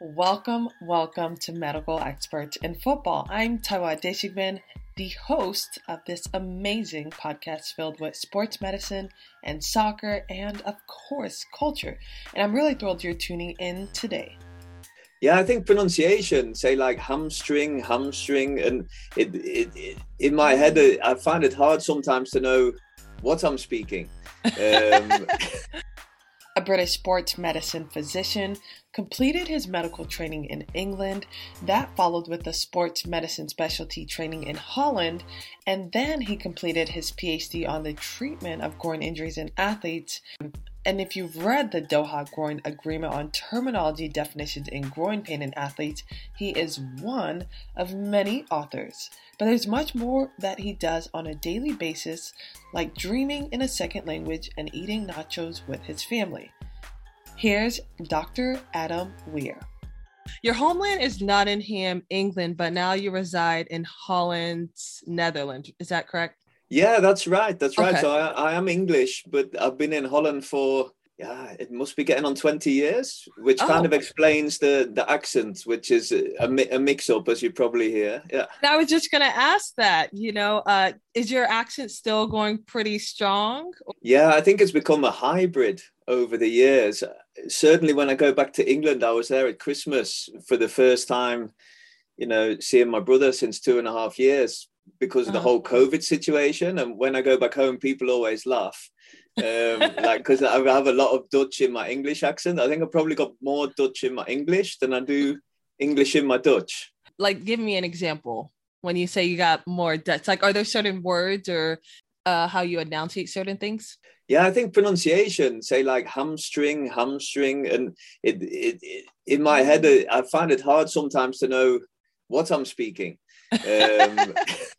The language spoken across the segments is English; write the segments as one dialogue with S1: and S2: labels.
S1: Welcome, welcome to Medical Experts in Football. I'm Taiwo Deshigman, the host of this amazing podcast filled with sports medicine and soccer and, of course, culture. And I'm really thrilled you're tuning in today.
S2: Yeah, I think pronunciation, say like hamstring, hamstring, and it, it, it in my head, I find it hard sometimes to know what I'm speaking. Um,
S1: a British sports medicine physician, completed his medical training in England. That followed with a sports medicine specialty training in Holland. And then he completed his PhD on the treatment of groin injuries in athletes and if you've read the Doha Groin Agreement on terminology definitions in groin pain in athletes, he is one of many authors. But there's much more that he does on a daily basis, like dreaming in a second language and eating nachos with his family. Here's Dr. Adam Weir. Your homeland is Nottingham, England, but now you reside in Holland, Netherlands. Is that correct?
S2: Yeah, that's right. That's right. Okay. So I, I am English, but I've been in Holland for yeah, it must be getting on 20 years, which oh. kind of explains the the accent, which is a, a mix up, as you probably hear. Yeah.
S1: I was just going to ask that, you know, uh, is your accent still going pretty strong?
S2: Yeah, I think it's become a hybrid over the years. Certainly, when I go back to England, I was there at Christmas for the first time, you know, seeing my brother since two and a half years because of the uh-huh. whole COVID situation. And when I go back home, people always laugh. um, like because I have a lot of Dutch in my English accent. I think I probably got more Dutch in my English than I do English in my Dutch.
S1: Like, give me an example when you say you got more Dutch. Like, are there certain words or uh, how you enunciate certain things?
S2: Yeah, I think pronunciation. Say like hamstring, hamstring, and it, it, it in my head, I find it hard sometimes to know what I'm speaking. Um,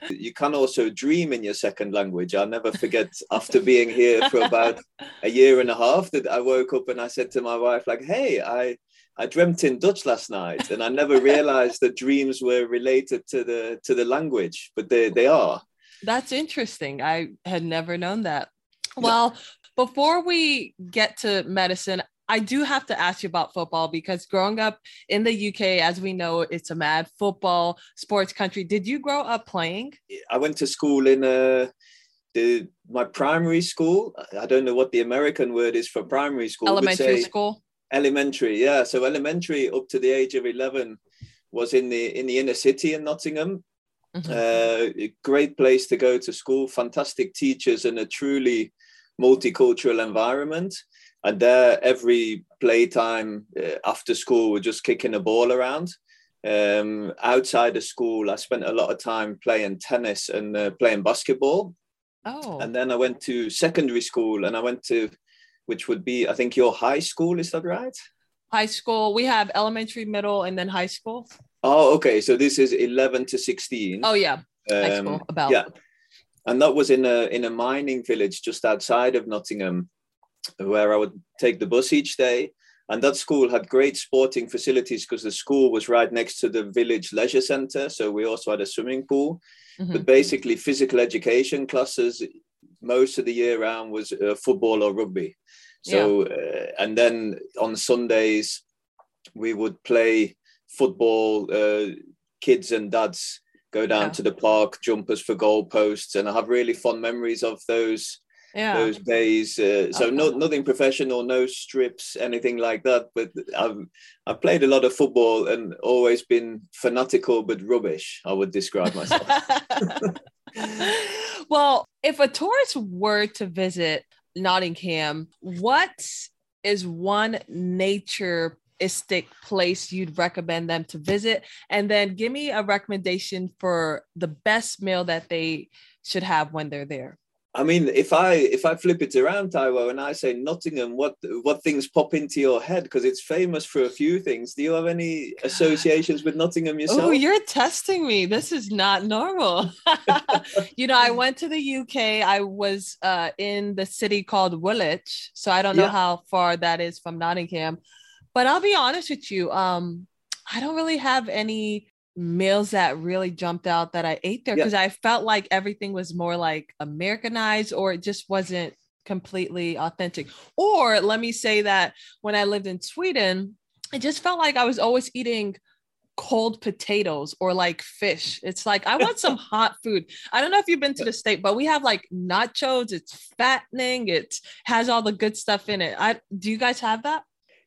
S2: you can also dream in your second language. I'll never forget after being here for about a year and a half that I woke up and I said to my wife, like, hey, I I dreamt in Dutch last night, and I never realized that dreams were related to the to the language, but they they are.
S1: That's interesting. I had never known that. Well, before we get to medicine, I do have to ask you about football because growing up in the UK, as we know, it's a mad football sports country. Did you grow up playing?
S2: I went to school in uh, the my primary school. I don't know what the American word is for primary school.
S1: Elementary school.
S2: Elementary, yeah. So elementary up to the age of eleven was in the in the inner city in Nottingham. Mm-hmm. Uh, great place to go to school. Fantastic teachers and a truly multicultural environment and there every playtime uh, after school we're just kicking a ball around. Um, outside of school i spent a lot of time playing tennis and uh, playing basketball.
S1: Oh.
S2: And then i went to secondary school and i went to which would be i think your high school is that right?
S1: High school. We have elementary middle and then high school.
S2: Oh okay. So this is 11 to 16
S1: oh yeah. Um, high school about.
S2: yeah. And that was in a in a mining village just outside of nottingham where I would take the bus each day. And that school had great sporting facilities because the school was right next to the village leisure center. So we also had a swimming pool. Mm-hmm. But basically, physical education classes most of the year round was uh, football or rugby. So, yeah. uh, and then on Sundays, we would play football. Uh, kids and dads go down yeah. to the park, jumpers for goalposts. And I have really fond memories of those yeah. those days. Uh, so okay. no, nothing professional, no strips, anything like that. But I've I've played a lot of football and always been fanatical but rubbish. I would describe myself.
S1: well, if a tourist were to visit Nottingham, what is one nature place you'd recommend them to visit and then give me a recommendation for the best meal that they should have when they're there
S2: I mean, if I if I flip it around, Taiwo, and I say Nottingham, what what things pop into your head? Because it's famous for a few things. Do you have any associations with Nottingham yourself?
S1: Oh, you're testing me. This is not normal. you know, I went to the UK. I was uh, in the city called Woolwich, so I don't know yeah. how far that is from Nottingham. But I'll be honest with you. Um, I don't really have any meals that really jumped out that I ate there because yeah. I felt like everything was more like Americanized or it just wasn't completely authentic. Or let me say that when I lived in Sweden, it just felt like I was always eating cold potatoes or like fish. It's like I want some hot food. I don't know if you've been to the state, but we have like nachos. It's fattening. It has all the good stuff in it. I do you guys have that?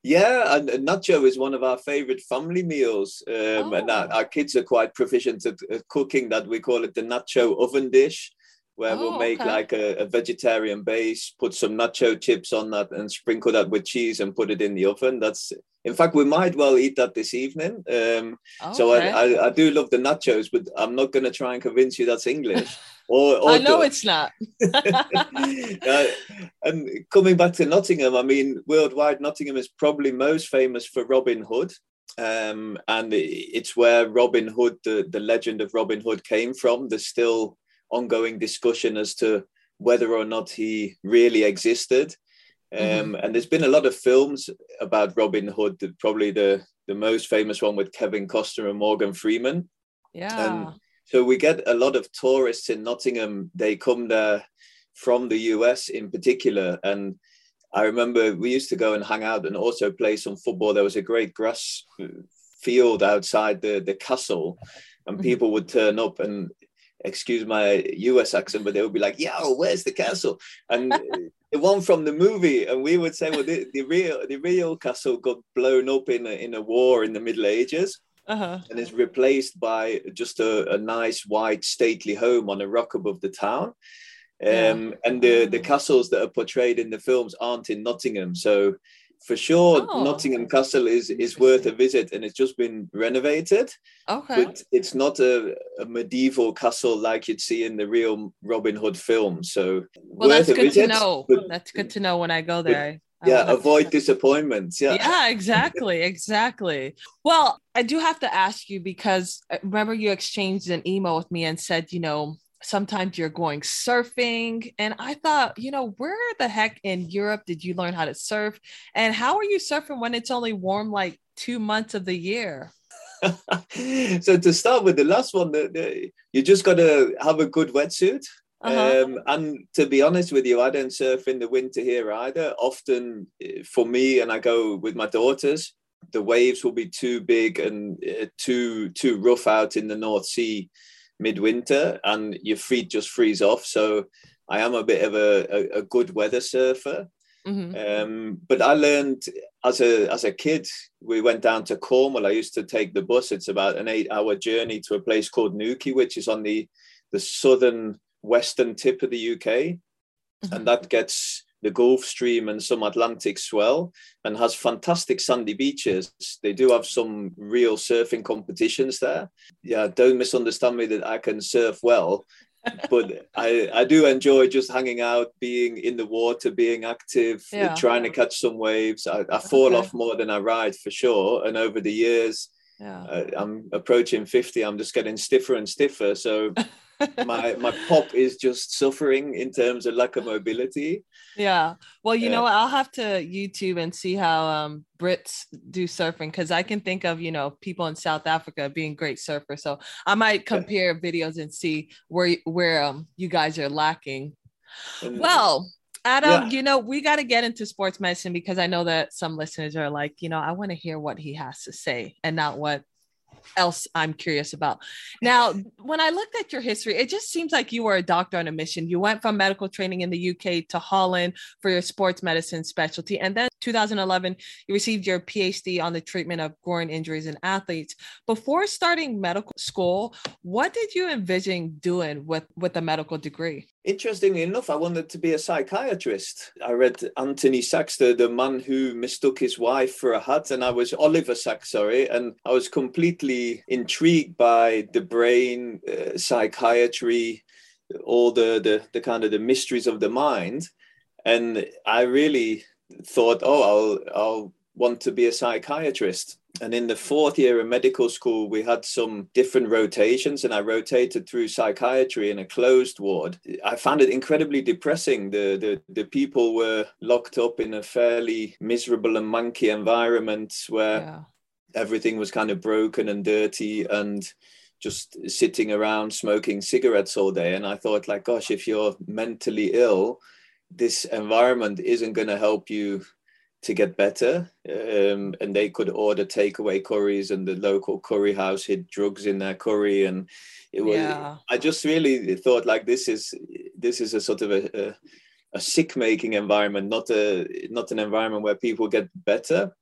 S2: Yeah, and nacho is one of our favorite family meals, um, oh. and our, our, kids are quite proficient at, at, cooking that. We call it the nacho oven dish where oh, we'll make okay. like a, a, vegetarian base, put some nacho chips on that, and sprinkle that with cheese and put it in the oven. That's in fact, we might well eat that this evening. Um, okay. So I, I, I, do love the nachos, but I'm not going to try and convince you that's English.
S1: Or, or I know it's not.
S2: uh, and coming back to Nottingham, I mean, worldwide, Nottingham is probably most famous for Robin Hood. Um, and it's where Robin Hood, the, the legend of Robin Hood, came from. There's still ongoing discussion as to whether or not he really existed. Um, mm-hmm. And there's been a lot of films about Robin Hood, probably the, the most famous one with Kevin Costner and Morgan Freeman.
S1: Yeah.
S2: And so we get a lot of tourists in Nottingham. They come there from the US in particular. And I remember we used to go and hang out and also play some football. There was a great grass field outside the, the castle, and mm-hmm. people would turn up and excuse my US accent, but they would be like, "Yo, where's the castle?" And the one from the movie, and we would say, "Well, the, the real the real castle got blown up in a, in a war in the Middle Ages." Uh-huh. And is replaced by just a, a, nice white stately home on a rock above the town. Um, yeah. And the, the castles that are portrayed in the films aren't in Nottingham. So for sure oh. nottingham castle is is worth a visit and it's just been renovated
S1: okay.
S2: but it's not a, a medieval castle like you'd see in the real robin hood film so
S1: well that's good visit, to know. but, that's good to know when i go there.
S2: But, yeah avoid disappointments yeah.
S1: Yeah exactly exactly. Well i do have to ask you because uh, remember you exchanged an email with me and said you know sometimes you're going surfing. And I thought, you know, where the heck in Europe did you learn how to surf? And how are you surfing when it's only warm like two months of the year?
S2: so to start with the last one, the, the, you just got to have a good wetsuit. Uh-huh. Um, and to be honest with you, I don't surf in the winter here either. Often eh, for me, and I go with my daughters, the waves will be too big and uh, too too rough out in the North Sea midwinter and your feet just freeze off. So I am a bit of a, a, a good weather surfer. Mm-hmm. Um, but I learned as a as a kid, we went down to Cornwall. I used to take the bus. It's about an eight hour journey to a place called Newquay, which is on the the southern western tip of the UK, mm-hmm. and that gets the Gulf Stream and some Atlantic swell and has fantastic sandy beaches. They do have some real surfing competitions there. Yeah, don't misunderstand me that I can surf well, but I, I do enjoy just hanging out, being in the water, being active, yeah. trying to catch some waves. I, I fall okay. off more than I ride for sure. And over the years, yeah. uh, I'm approaching 50, I'm just getting stiffer and stiffer. So my my pop is just suffering in terms of lack of mobility.
S1: Yeah. Well, you know what? I'll have to YouTube and see how um, Brits do surfing because I can think of you know people in South Africa being great surfers. So I might compare yeah. videos and see where where um, you guys are lacking. Well. Adam, yeah. you know, we got to get into sports medicine because I know that some listeners are like, you know, I want to hear what he has to say and not what else I'm curious about. Now, when I looked at your history, it just seems like you were a doctor on a mission. You went from medical training in the UK to Holland for your sports medicine specialty. And then 2011, you received your PhD on the treatment of groin injuries in athletes. Before starting medical school, what did you envision doing with, with a medical degree?
S2: Interestingly enough, I wanted to be a psychiatrist. I read Anthony the, the man who mistook his wife for a hat, and I was Oliver Sacks, sorry, and I was completely intrigued by the brain, uh, psychiatry, all the, the the kind of the mysteries of the mind, and I really thought, oh, I'll I'll want to be a psychiatrist. And in the fourth year of medical school, we had some different rotations, and I rotated through psychiatry in a closed ward. I found it incredibly depressing. The, the, the people were locked up in a fairly miserable and monkey environment where yeah. everything was kind of broken and dirty and just sitting around smoking cigarettes all day. And I thought, like, gosh, if you're mentally ill, this environment isn't going to help you to get better. Um, and they could order takeaway curries, and the local curry house hid drugs in their curry, and it was. Yeah. I just really thought like this is this is a sort of a, a, a sick making environment, not a not an environment where people get better.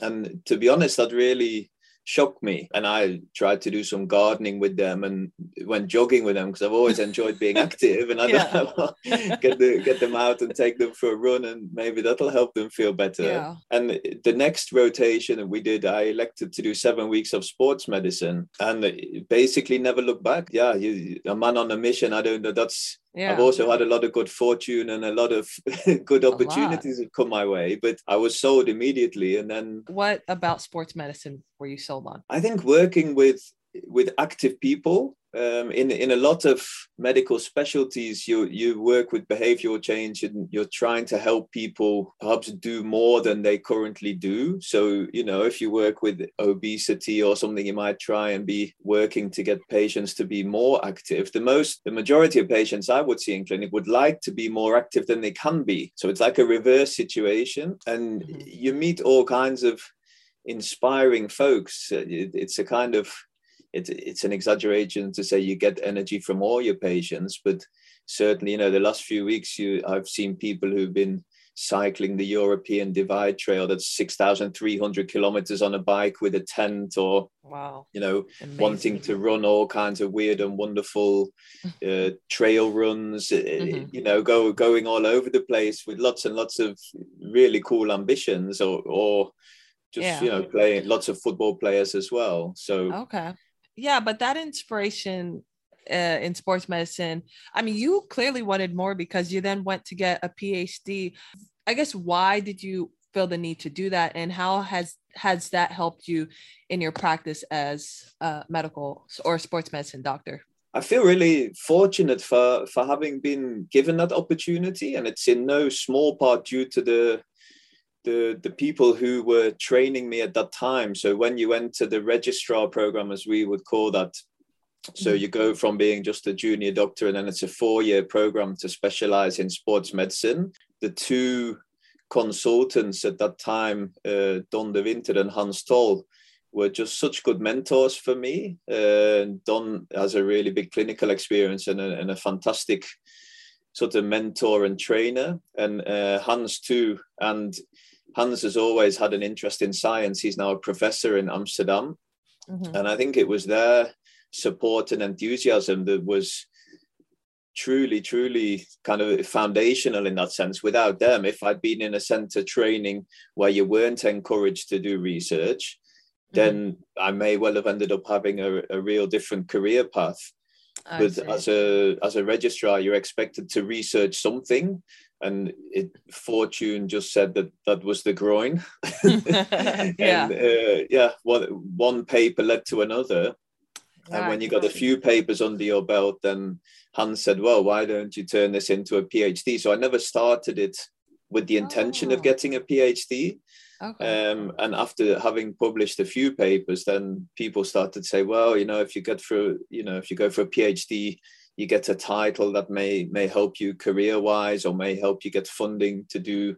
S2: And to be honest, that really shocked me and i tried to do some gardening with them and went jogging with them because i've always enjoyed being active and i yeah. get the, get them out and take them for a run and maybe that'll help them feel better yeah. and the next rotation that we did i elected to do seven weeks of sports medicine and basically never look back yeah you, a man on a mission i don't know that's yeah. I've also had a lot of good fortune and a lot of good opportunities have come my way, but I was sold immediately. And then,
S1: what about sports medicine were you sold on?
S2: I think working with with active people um, in in a lot of medical specialties, you you work with behavioral change and you're trying to help people perhaps do more than they currently do. So you know, if you work with obesity or something, you might try and be working to get patients to be more active. The most, the majority of patients I would see in clinic would like to be more active than they can be. So it's like a reverse situation, and mm-hmm. you meet all kinds of inspiring folks. It's a kind of it's it's an exaggeration to say you get energy from all your patients, but certainly, you know, the last few weeks, you I've seen people who've been cycling the European Divide Trail that's 6,300 kilometers on a bike with a tent or,
S1: wow,
S2: you know, Amazing. wanting to run all kinds of weird and wonderful uh, trail runs, uh, mm-hmm. you know, go going all over the place with lots and lots of really cool ambitions or, or just, yeah. you know, playing lots of football players as well. So,
S1: okay yeah but that inspiration uh, in sports medicine i mean you clearly wanted more because you then went to get a phd i guess why did you feel the need to do that? And how has has that helped you in your practice as a medical or sports medicine doctor?
S2: I feel really fortunate for for having been given that opportunity, and it's in no small part due to the the the people who were training me at that time. So when you enter the registrar program, as we would call that, so you go from being just a junior doctor, and then it's a four-year program to specialize in sports medicine. The two consultants at that time, uh, Don de Winter and Hans Tol, were just such good mentors for me. Uh, Don has a really big clinical experience and a, and a fantastic sort of mentor and trainer, and uh, Hans too. And Hans has always had an interest in science. He's now a professor in Amsterdam. Mm-hmm. And I think it was their support and enthusiasm that was truly, truly kind of foundational in that sense. Without them, if I'd been in a center training where you weren't encouraged to do research, mm-hmm. then I may well have ended up having a, a real different career path. but as a as a registrar, you're expected to research something, and it fortune just said that that was the groin. Yeah. And, uh, yeah one, one paper led to another. And when you got a few papers under your belt then hans said well why don't you turn this into a phd so i never started it with the intention oh. of getting a phd okay. um, and after having published a few papers then people started to say well you know if you get through you know if you go for a phd you get a title that may may help you career wise or may help you get funding to do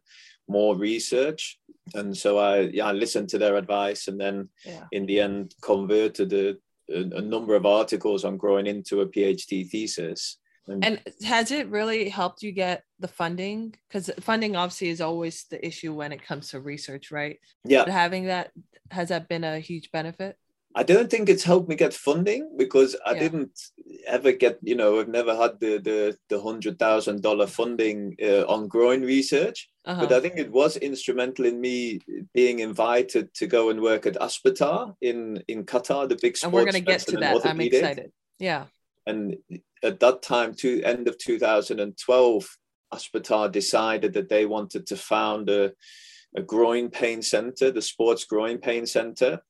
S2: more research. And so i yeah i listened to their advice and then yeah. in the end converted a, a, number of articles on groin into a phd thesis.
S1: And, and has it really helped you get the funding? Because funding obviously is always the issue when it comes to research right?
S2: Yeah.
S1: But having that has that been a huge benefit
S2: I don't think it's helped me get funding because I yeah. didn't ever get, you know, I've never had the the, the hundred thousand dollar funding uh, on groin research. Uh-huh. But I think it was instrumental in me being invited to go and work at Aspetar in in Qatar, the big sports.
S1: And we're going to get to that. I'm excited. Yeah.
S2: And at that time, to end of 2012, Aspetar decided that they wanted to found a a groin pain center, the sports groin pain center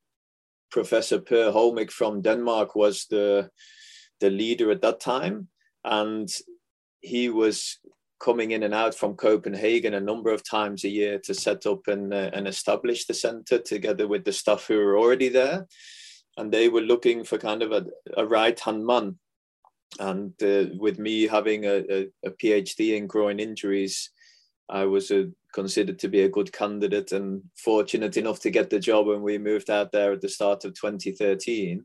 S2: Professor Per Hölmich from Denmark was the the leader at that time, and he was coming in and out from Copenhagen a number of times a year to set up and uh, and establish the center together with the staff who were already there, and they were looking for kind of a, a right hand man, and uh, with me having a, a, a PhD in groin injuries. I was a considered to be a good candidate and fortunate enough to get the job when we moved out there at the start of 2013.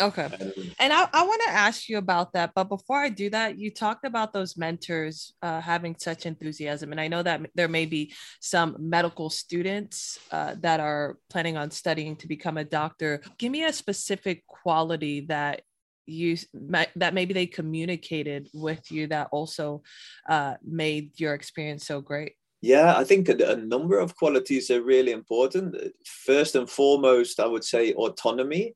S1: Okay. Um, and I, I want to ask you about that. But before I do that, you talked about those mentors uh, having such enthusiasm. And I know that there may be some medical students uh, that are planning on studying to become a doctor. Give me a specific quality that you that maybe they communicated with you that also uh, made your experience so great
S2: yeah i think a, number of qualities are really important. First and foremost i would say autonomy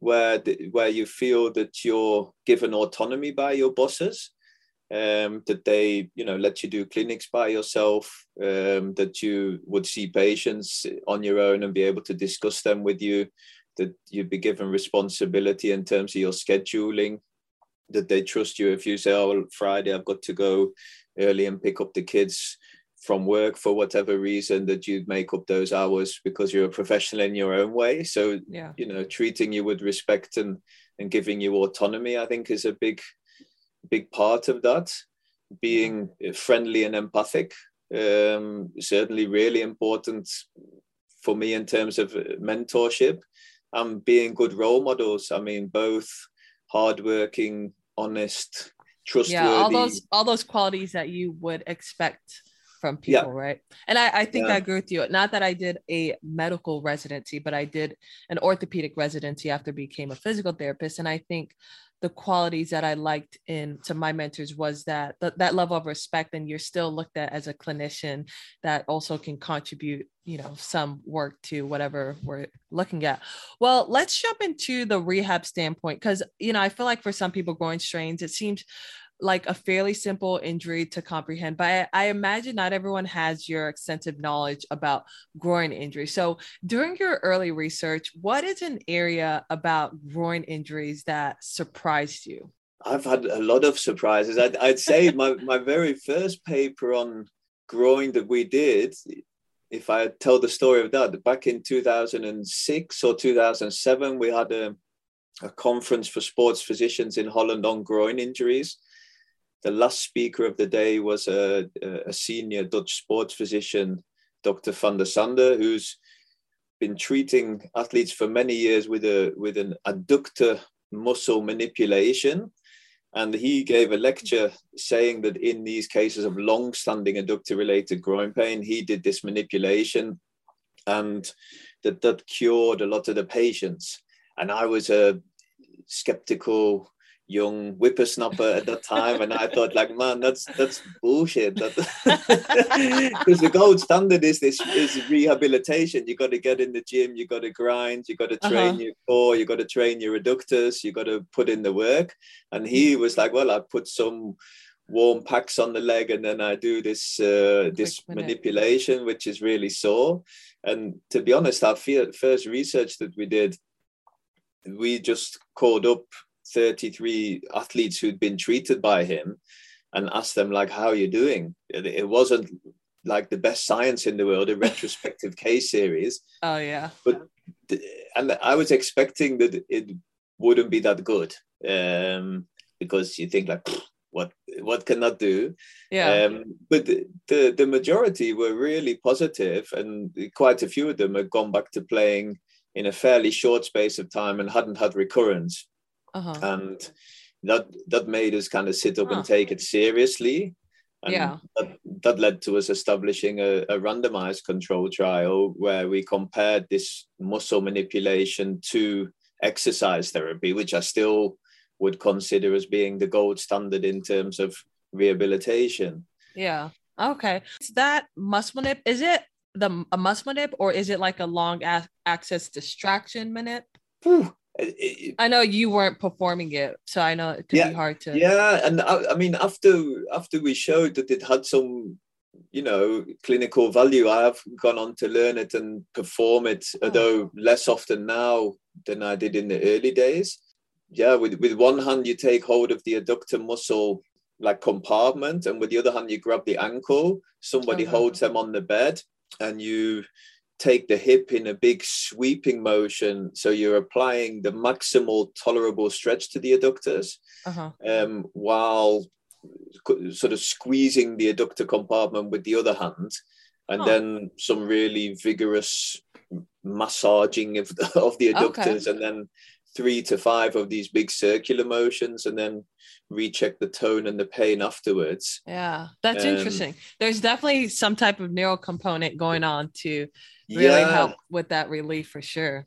S2: where the, where you feel that you're given autonomy by your bosses um, that they you know let you do clinics by yourself um, that you would see patients on your own and be able to discuss them with you that you'd be given responsibility in terms of your scheduling, that they trust you if you say, oh, Friday I've got to go early and pick up the kids from work for whatever reason that you'd make up those hours because you're a professional in your own way so yeah you know treating you with respect and and giving you autonomy i think is a big big part of that being friendly and empathic um, certainly really important for me in terms of mentorship and being good role models. I mean, both hardworking, honest, trustworthy. Yeah,
S1: all those all those qualities that you would expect from people, yeah. right? And I, I think yeah. I agree with you. Not that I did a medical residency, but I did an orthopedic residency after became a physical therapist. And I think the qualities that I liked in to my mentors was that th- that level of respect, and you're still looked at as a clinician that also can contribute, you know, some work to whatever we're looking at. Well, let's jump into the rehab standpoint because you know I feel like for some people groin strains, it seems like a fairly simple injury to comprehend, but I, I, imagine not everyone has your extensive knowledge about groin injury. So, during your early research, what is an area about groin injuries that surprised you?
S2: I've had a lot of surprises. I'd, I'd say my, my very first paper on groin that we did, if I tell the story of that, back in 2006 or 2007, we had a, a conference for sports physicians in Holland on groin injuries the last speaker of the day was a, a senior Dutch sports physician, Dr. van der Sande, who's been treating athletes for many years with a with an adductor muscle manipulation. And he gave a lecture saying that in these cases of long-standing adductor-related groin pain, he did this manipulation and that that cured a lot of the patients. And I was a skeptical young whippersnapper at that time and i thought like man that's that's bullshit. That because the gold standard is this is rehabilitation. You got to get in the gym you got to grind you got to train uh-huh. your core you got to train your adductors you got to put in the work. And he was like well i put some warm packs on the leg and then i do this uh, this manipulation which is really sore. And to be honest our first research that we did we just called up 33 athletes who'd been treated by him and asked them like how are you doing? It wasn't like the best science in the world a retrospective case series.
S1: Oh yeah.
S2: But and i was expecting that it wouldn't be that good um, because you think like what what can that do?
S1: Yeah. Um,
S2: but the, the, the majority were really positive and quite a few of them had gone back to playing in a fairly short space of time and hadn't had recurrence uh-huh. and that that made us kind of sit up huh. and take it seriously. And
S1: yeah.
S2: That, that led to us establishing a, a randomized control trial where we compared this muscle manipulation to exercise therapy, which I still would consider as being the gold standard in terms of rehabilitation.
S1: Yeah. Okay. Is that muscle manip? Is it the a muscle manip or is it like a long a- axis distraction manip? It, I know you weren't performing it, so I know it could
S2: yeah,
S1: be hard to.
S2: Yeah, and I, I, mean, after after we showed that it had some, you know, clinical value, I have gone on to learn it and perform it, oh. although less often now than I did in the early days. Yeah, with with one hand you take hold of the adductor muscle like compartment, and with the other hand you grab the ankle. Somebody uh-huh. holds them on the bed, and you take the hip in a big sweeping motion. So you're applying the maximal tolerable stretch to the adductors uh-huh. um, while sort of squeezing the adductor compartment with the other hand. and huh. then some really vigorous massaging of the, of the adductors, okay. and then three to five of these big circular motions, and then recheck the tone and the pain afterwards.
S1: Yeah, that's um, interesting. There's definitely some type of neural component going on to really yeah. help with that relief for sure.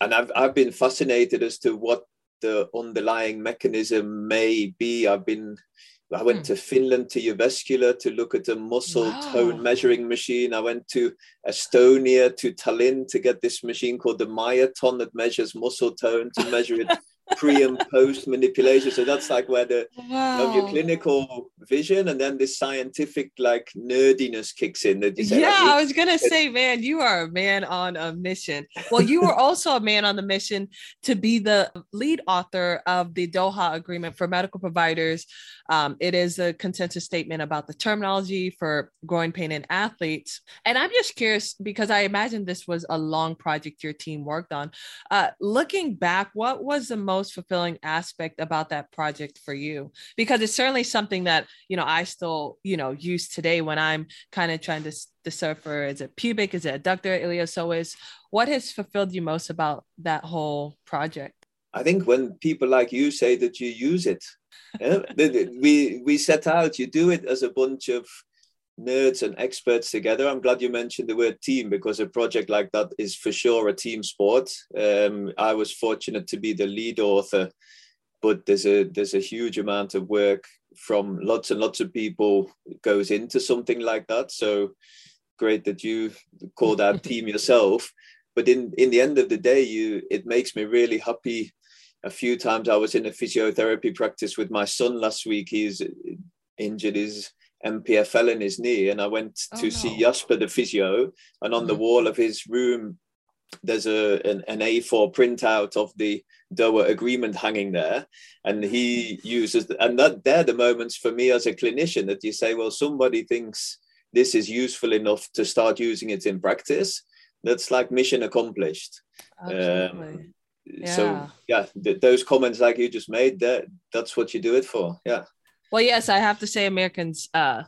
S2: And I've I've been fascinated as to what the underlying mechanism may be. I've been I went hmm. to Finland to Jyväskylä to look at a muscle wow. tone measuring machine. I went to Estonia to Tallinn to get this machine called the Myoton that measures muscle tone to measure it pre and post manipulation. So that's like where the wow. you know, your clinical vision and then this scientific like nerdiness kicks in. That
S1: say, yeah, like, I was gonna say, man, you are a man on a mission. Well, you were also a man on the mission to be the lead author of the Doha Agreement for medical providers. Um, it is a consensus statement about the terminology for groin pain in athletes. And I'm just curious because I imagine this was a long project your team worked on. Uh, looking back, what was the most most fulfilling aspect about that project for you? Because it's certainly something that, you know, I still, you know, use today when I'm kind of trying to decipher is it pubic, is it adductor, iliopsoas? What has fulfilled you most about that whole project?
S2: I think when people like you say that you use it, yeah, we we set out, you do it as a bunch of nerds and experts together. I'm glad you mentioned the word team because a project like that is for sure a team sport. Um, I was fortunate to be the lead author, but there's a there's a huge amount of work from lots and lots of people goes into something like that. So great that you called out team yourself. But in in the end of the day, you it makes me really happy. A few times I was in a physiotherapy practice with my son last week. He's injured his MPFL in his knee, and I went oh, to no. see Jasper the physio, and on mm-hmm. the wall of his room, there's a an, an, A4 printout of the Doha agreement hanging there, and he uses and that they're the moments for me as a clinician that you say, well, somebody thinks this is useful enough to start using it in practice. That's like mission accomplished. Um, yeah. So yeah, th- those comments like you just made, that that's what you do it for. Yeah.
S1: Well, yes, I have to say Americans uh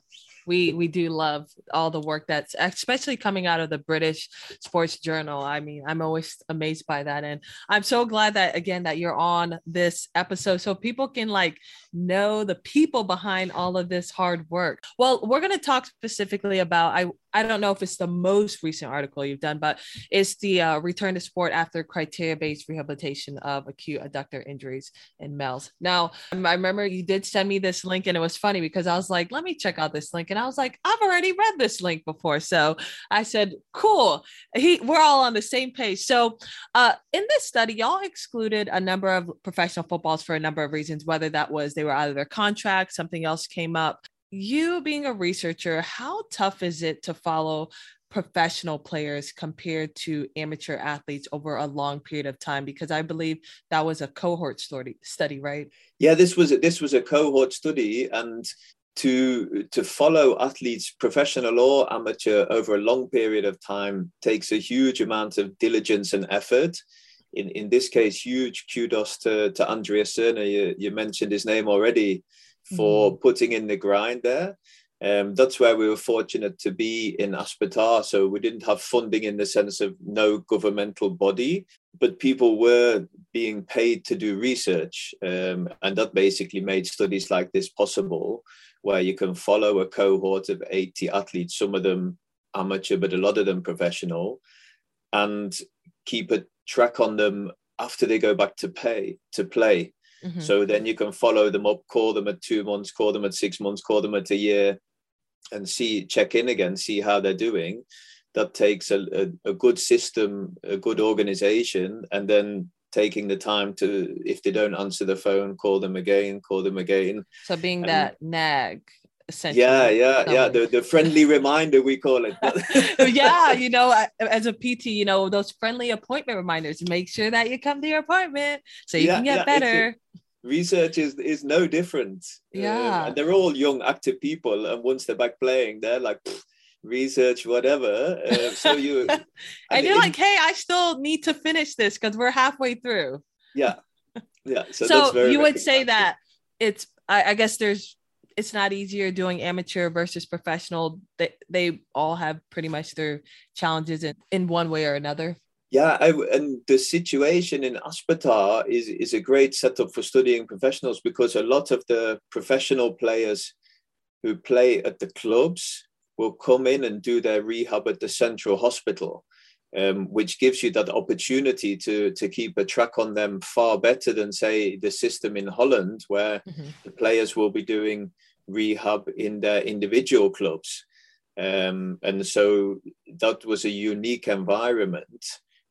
S1: we we do love all the work that's especially coming out of the British Sports Journal. I mean, I'm always amazed by that, and I'm so glad that again that you're on this episode so people can like know the people behind all of this hard work. Well, we're going to talk specifically about I I don't know if it's the most recent article you've done, but it's the uh, return to sport after criteria based rehabilitation of acute adductor injuries in males. Now, I remember you did send me this link, and it was funny because I was like, let me check out this link. And I was like, I've already read this link before. So I said, cool. He, we're all on the same page. So uh, in this study, y'all excluded a number of professional footballs for a number of reasons, whether that was they were out of their contract, something else came up you being a researcher, how tough is it to follow professional players compared to amateur athletes over a long period of time because i believe that was a cohort study study right
S2: yeah this was a, this was a cohort study and to to follow athletes professional or amateur over a long period of time takes a huge amount of diligence and effort in in this case huge kudos to to andreas Serner. you, you mentioned his name already for mm. putting in the grind there. Um, that's where we were fortunate to be in Aspetar. So we didn't have funding in the sense of no governmental body, but people were being paid to do research. Um, and that basically made studies like this possible, where you can follow a cohort of 80 athletes, some of them amateur, but a lot of them professional, and keep a track on them after they go back to pay to play Mm-hmm. So then you can follow them up, call them at two months, call them at six months, call them at a year, and see, check in again, see how they're doing. That takes a, a, a good system, a good organization, and then taking the time to, if they don't answer the phone, call them again, call them again.
S1: So being and, that nag essentially.
S2: yeah yeah yeah the, the friendly reminder we call it
S1: yeah you know as a pt you know those friendly appointment reminders make sure that you come to your appointment so you yeah, can get yeah, better
S2: research is is no different
S1: yeah
S2: um, and they're all young active people and once they're back playing they're like research whatever uh, so you
S1: and, you're like hey i still need to finish this because we're halfway through
S2: yeah yeah
S1: so, so you would say that it's I, I guess there's it's not easier doing amateur versus professional. They they all have pretty much their challenges in, in one way or another.
S2: Yeah, I, and the situation in Aspetar is is a great setup for studying professionals because a lot of the professional players who play at the clubs will come in and do their rehab at the central hospital, um, which gives you that opportunity to to keep a track on them far better than say the system in Holland, where mm-hmm. the players will be doing rehab in their individual clubs. Um, and so that was a unique environment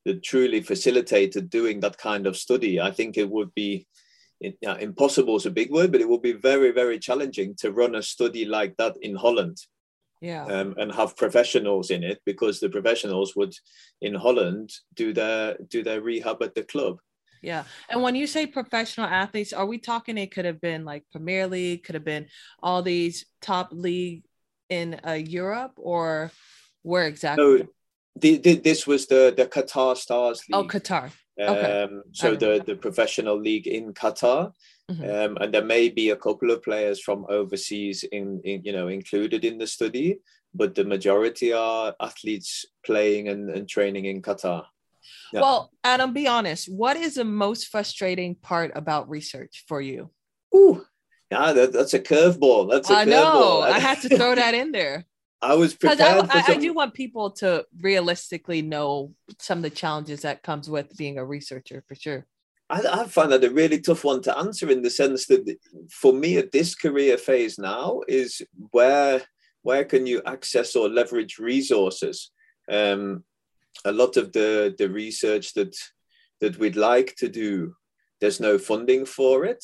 S2: that truly facilitated doing that kind of study. I think it would be impossible is a big word, but it would be very, very challenging to run a study like that in Holland.
S1: Yeah.
S2: Um, and have professionals in it because the professionals would in Holland do their do their rehab at the club.
S1: Yeah. And when you say professional athletes, are we talking it could have been like Premier League, could have been all these top league in uh, Europe or where exactly?
S2: No, the, the, this was the the Qatar Stars
S1: oh, League. Oh, Qatar. Okay.
S2: Um, so the the professional league in Qatar, mm-hmm. um, and there may be a couple of players from overseas in, in you know included in the study, but the majority are athletes playing and, and training in Qatar.
S1: Yeah. Well, Adam, be honest. What is the most frustrating part about research for you?
S2: Ooh, yeah, that, that's a curveball. That's a I
S1: know. I had to throw that in there.
S2: I was prepared.
S1: I, I, I, do want people to realistically know some of the challenges that comes with being a researcher, for sure.
S2: I, I find that a really tough one to answer in the sense that, for me, at this career phase now, is where where can you access or leverage resources? Um, a lot of the the research that that we'd like to do, there's no funding for it.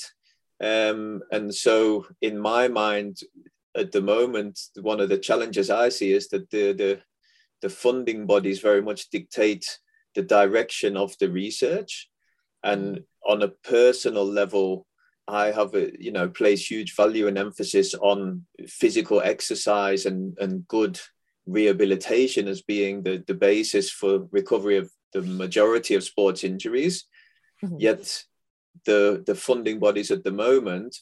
S2: Um, and so, in my mind, at the moment, one of the challenges I see is that the the, the funding bodies very much dictate the direction of the research, and on a personal level, I have a, you know place huge value and emphasis on physical exercise and and good rehabilitation as being the, the basis for recovery of the majority of sports injuries. Mm-hmm. Yet the the funding bodies at the moment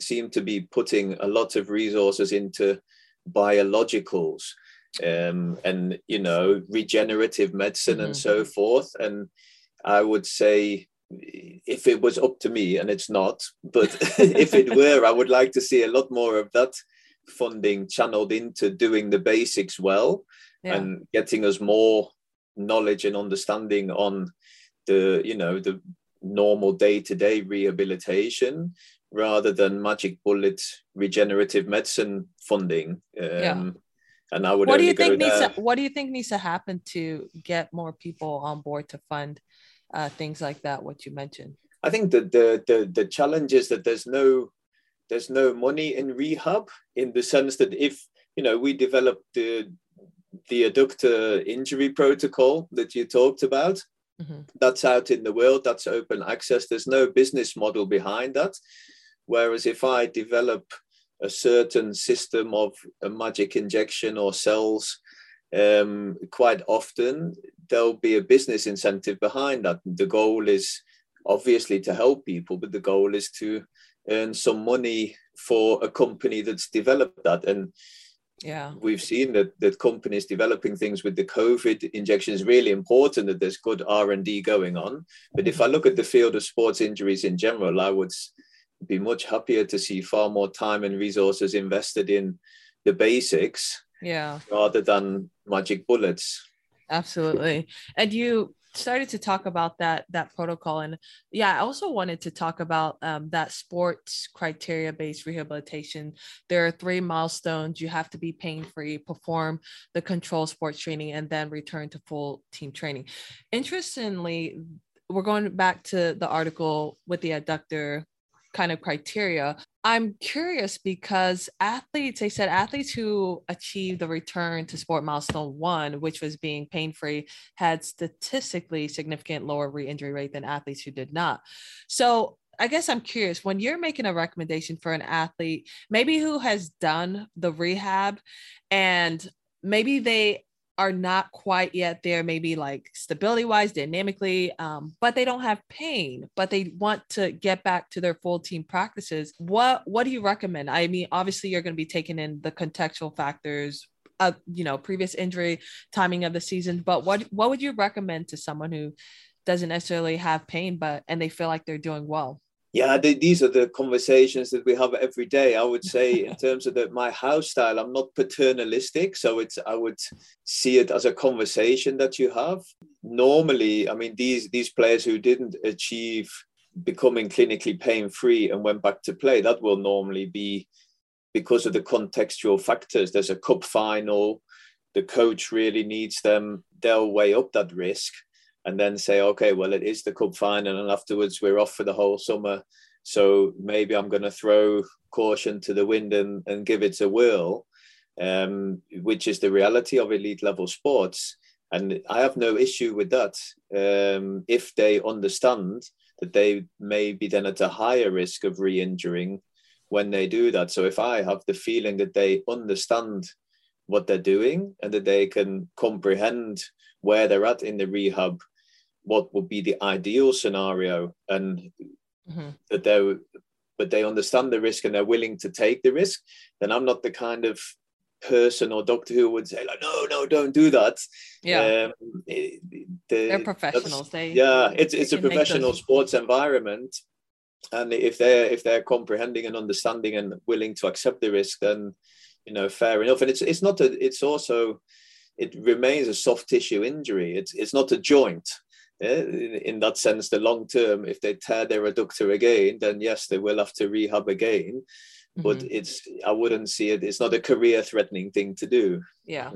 S2: seem to be putting a lot of resources into biologicals um, and you know regenerative medicine mm-hmm. and so forth and i would say if it was up to me and it's not but if it were i would like to see a lot more of that funding channeled into doing the basics well yeah. and getting us more knowledge and understanding on the you know the normal day-to-day rehabilitation rather than magic bullet regenerative medicine funding. Um, yeah. And I would.
S1: What do you think needs? To, what do you think needs to happen to get more people on board to fund uh, things like that? What you mentioned.
S2: I think that the the the challenge is that there's no there's no money in rehab in the sense that if you know we developed the the adductor injury protocol that you talked about mm-hmm. that's out in the world that's open access there's no business model behind that Whereas if I develop a certain system of a magic injection or cells, um, quite often there'll be a business incentive behind that. The goal is obviously to help people, but the goal is to earn some money for a company that's developed that. And
S1: yeah,
S2: we've seen that that companies developing things with the COVID injection is really important. That there's good R and D going on. But if I look at the field of sports injuries in general, I would be much happier to see far more time and resources invested in the basics
S1: yeah.
S2: rather than magic bullets.
S1: Absolutely. And you started to talk about that that protocol. And yeah i also wanted to talk about um, that sports criteria based rehabilitation. There are three milestones you have to be pain free perform the control sports training and then return to full team training. Interestingly we're going back to the article with the adductor kind of criteria. I'm curious because athletes, they said athletes who achieved the return to sport milestone one, which was being pain free, had statistically significant lower re injury rate than athletes who did not. So I guess I'm curious when you're making a recommendation for an athlete, maybe who has done the rehab and maybe they are not quite yet there, maybe like stability wise, dynamically, um, but they don't have pain, but they want to get back to their full team practices. What what do you recommend? I mean, obviously you're going to be taking in the contextual factors, you know, previous injury, timing of the season, but what what would you recommend to someone who doesn't necessarily have pain, but and they feel like they're doing well?
S2: Yeah they, these are the conversations that we have every day i would say in terms of the, my house style i'm not paternalistic so it's i would see it as a conversation that you have. Normally i mean these these players who didn't achieve becoming clinically pain free and went back to play that will normally be because of the contextual factors. There's a cup final the coach really needs them they'll weigh up that risk and then say, okay, well, it is the cup final, and afterwards we're off for the whole summer. So maybe I'm going to throw caution to the wind and, and give it a whirl, um, which is the reality of elite level sports. And I have no issue with that um, if they understand that they may be then at a higher risk of re injuring when they do that. So if I have the feeling that they understand what they're doing and that they can comprehend where they're at in the rehab what would be the ideal scenario and mm-hmm. that they but they understand the risk and they're willing to take the risk then i'm not the kind of person or doctor who would say like no no don't do that.
S1: Yeah. Um, the, they're professionals. They
S2: yeah it's it's a professional those... sports environment. And if they're if they're comprehending and understanding and willing to accept the risk then you know fair enough. And it's it's not a it's also it remains a soft tissue injury it's it's not a joint in, in that sense, the long term, if they tear their adductor again, then yes, they will have to rehab again. But mm-hmm. it's I wouldn't see it. It's not a career threatening thing to do.
S1: Yeah,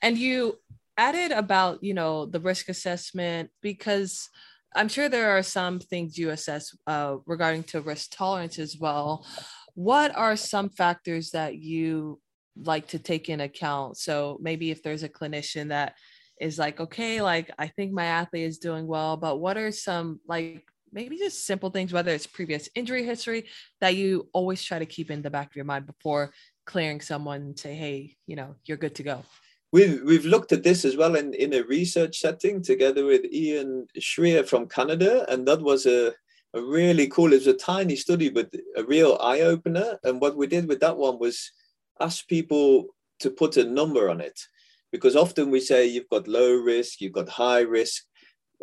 S1: and you added about you know the risk assessment because I'm sure there are some things you assess uh, regarding to risk tolerance as well. What are some factors that you like to take in account? So maybe if there's a clinician that is like, okay, like I think my athlete is doing well, but what are some like maybe just simple things, whether it's previous injury history that you always try to keep in the back of your mind before clearing someone and say, hey, you know, you're good to go?
S2: We've, we've looked at this as well in, in a research setting together with Ian Shrier from Canada. And that was a, a really cool, it was a tiny study, but a real eye opener. And what we did with that one was ask people to put a number on it because often we say you've got low risk, you've got high risk,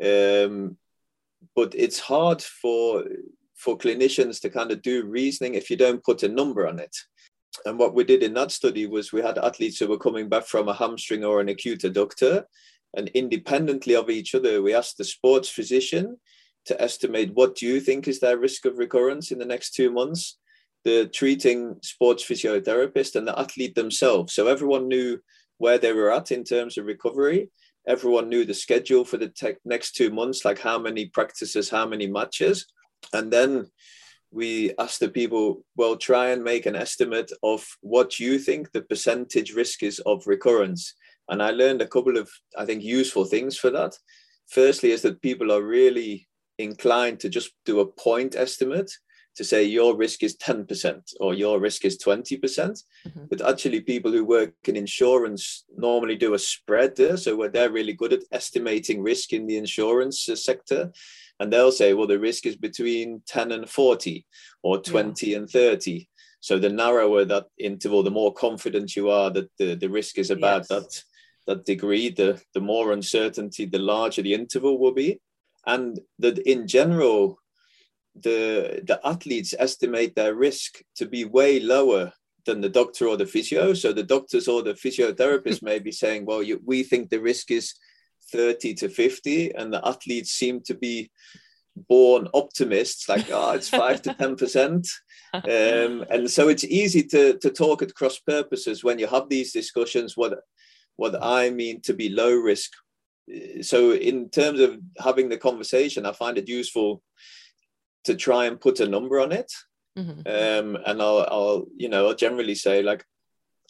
S2: um, but it's hard for for clinicians to kind of do reasoning if you don't put a number on it. And what we did in that study was we had athletes who were coming back from a hamstring or an acute adductor, and independently of each other, we asked the sports physician to estimate what do you think is their risk of recurrence in the next two months, the treating sports physiotherapist and the athlete themselves. So everyone knew where they were at in terms of recovery. Everyone knew the schedule for the te- next two months, like how many practices, how many matches. And then we asked the people, well, try and make an estimate of what you think the percentage risk is of recurrence. And I learned a couple of, I think, useful things for that. Firstly, is that people are really inclined to just do a point estimate to say your risk is 10% or your risk is 20%. percent mm hmm But actually, people who work in insurance normally do a spread there. So they're really good at estimating risk in the insurance uh, sector. And they'll say, well, the risk is between 10 and 40 or 20 yeah. and 30. So the narrower that interval, the more confident you are that the, the risk is about yes. that, that degree, the, the more uncertainty, the larger the interval will be. And that in general, the the athletes estimate their risk to be way lower than the doctor or the physio. So the doctors or the physiotherapists may be saying, well, you, we think the risk is 30 to 50, and the athletes seem to be born optimists, like, oh, it's five to 10%. Um, and so it's easy to, to talk at cross purposes when you have these discussions, what, what I mean to be low risk. So in terms of having the conversation, I find it useful to try and put a number on it. Mm-hmm. Um, and I'll, I'll, you know, I'll generally say like,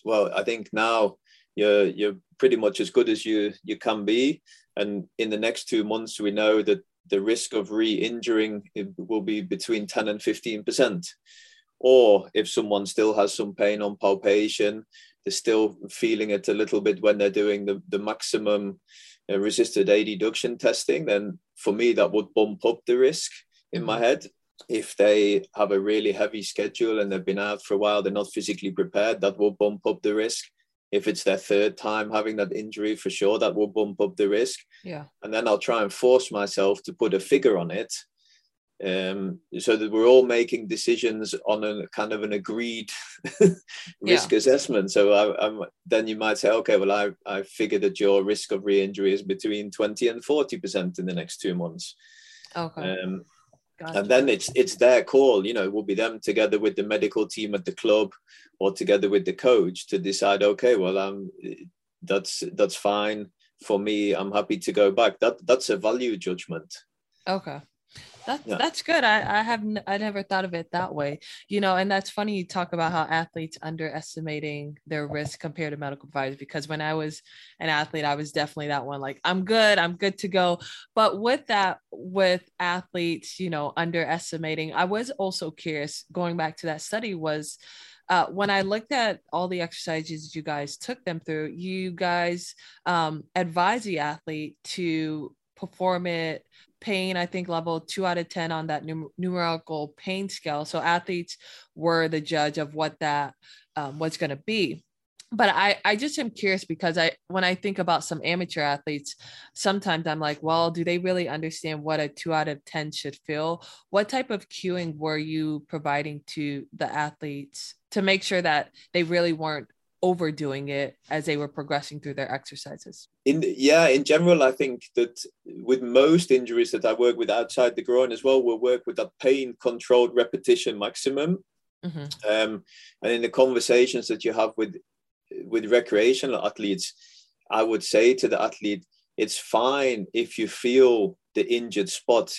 S2: well, I think now you're you're pretty much as good as you you can be, and in the next two months we know that the risk of re-injuring will be between 10 and 15 percent. Or if someone still has some pain on palpation, they're still feeling it a little bit when they're doing the, the maximum uh, resisted adduction testing, then for me, that would bump up the risk in my head. If they have a really heavy schedule and they've been out for a while, they're not physically prepared, that will bump up the risk. If it's their third time having that injury, for sure, that will bump up the risk.
S1: Yeah.
S2: And then I'll try and force myself to put a figure on it um, so that we're all making decisions on a kind of an agreed risk yeah. assessment. So I, then you might say, okay, well, I, I figure that your risk of re-injury is between 20 and 40% in the next two months.
S1: Okay.
S2: Um, gotcha. And then it's it's their call, you know, it will be them together with the medical team at the club or together with the coach to decide, okay, well, um, that's that's fine for me. I'm happy to go back. That that's a value judgment.
S1: Okay. That's yeah. that's good. I I have I never thought of it that way. You know, and that's funny you talk about how athletes underestimating their risk compared to medical providers because when I was an athlete, I was definitely that one like I'm good, I'm good to go. But with that with athletes, you know, underestimating, I was also curious going back to that study was uh, when I looked at all the exercises you guys took them through, you guys um, advise the athlete to perform it pain, I think level two out of 10 on that num- numerical pain scale. So athletes were the judge of what that um, was going to be. But I, I just am curious because I, when I think about some amateur athletes, sometimes I'm like, well, do they really understand what a two out of 10 should feel? What type of cueing were you providing to the athletes to make sure that they really weren't overdoing it as they were progressing through their exercises?
S2: In yeah, in general, I think that with most injuries that I work with outside the groin as well, we'll work with that pain controlled repetition maximum. Mm-hmm. Um, and in the conversations that you have with with recreational athletes, I would say to the athlete, it's fine if you feel the injured spot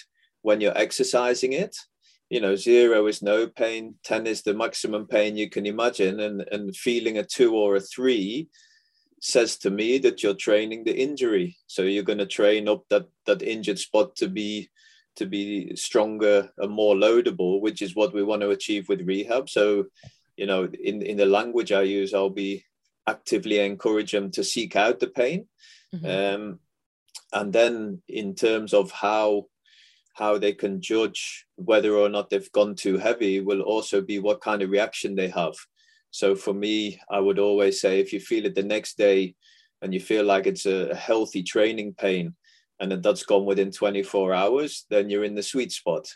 S2: when you're exercising it you know zero is no pain 10 is the maximum pain you can imagine. And and feeling a two or a three says to me that you're training the injury. So you're going to train up that that injured spot to be to be stronger and more loadable which is what we want to achieve with rehab. So you know in in the language i use i'll be actively encourage them to seek out the pain. Mm-hmm. um, and then in terms of how how they can judge whether or not they've gone too heavy will also be what kind of reaction they have. So for me, I would always say if you feel it the next day and you feel like it's a healthy training pain and that that's gone within 24 hours, then you're in the sweet spot.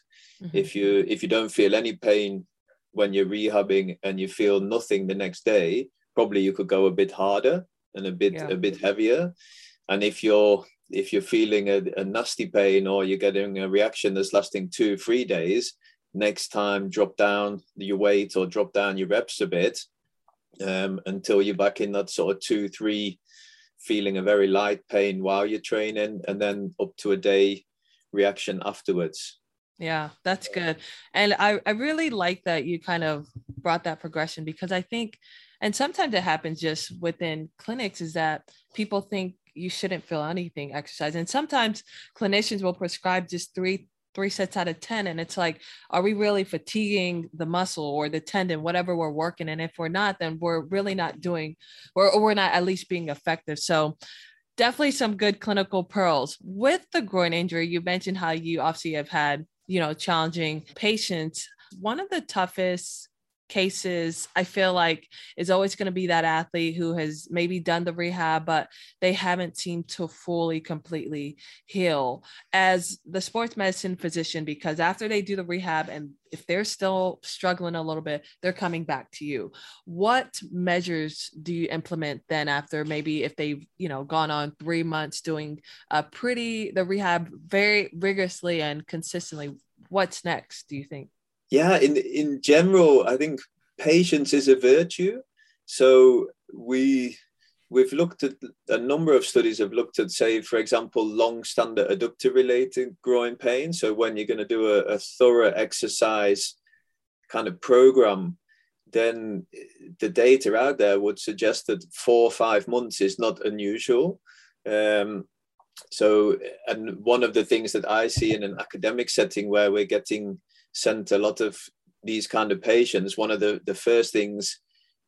S2: Mm-hmm. If you if you don't feel any pain when you're rehabbing and you feel nothing the next day, probably you could go a bit harder and a bit yeah. a bit heavier. And if you're if you're feeling a, a nasty pain or you're getting a reaction that's lasting two, three days, next time drop down your weight or drop down your reps a bit um, until you're back in that sort of two, three, feeling a very light pain while you're training, and then up to a day reaction afterwards.
S1: Yeah, that's good. And I, I really like that you kind of brought that progression because I think, and sometimes it happens just within clinics, is that people think you shouldn't feel anything exercise. And sometimes clinicians will prescribe just three three sets out of 10 and it's like are we really fatiguing the muscle or the tendon whatever we're working and if we're not then we're really not doing or we're not at least being effective. So definitely some good clinical pearls. With the groin injury you mentioned how you obviously have had you know challenging patients. One of the toughest cases i feel like is always going to be that athlete who has maybe done the rehab but they haven't seemed to fully completely heal as the sports medicine physician because after they do the rehab and if they're still struggling a little bit they're coming back to you. What measures do you implement then after maybe if they've you know gone on three months doing a pretty the rehab very rigorously and consistently what's next do you think
S2: yeah in in general i think patience is a virtue. So we we've looked at a number of studies have looked at say for example long standard adductor related groin pain. So when you're going to do a, a, thorough exercise kind of program then the data out there would suggest that four or five months is not unusual. Um, so and one of the things that i see in an academic setting where we're getting sent a lot of these kind of patients, one of the, the first things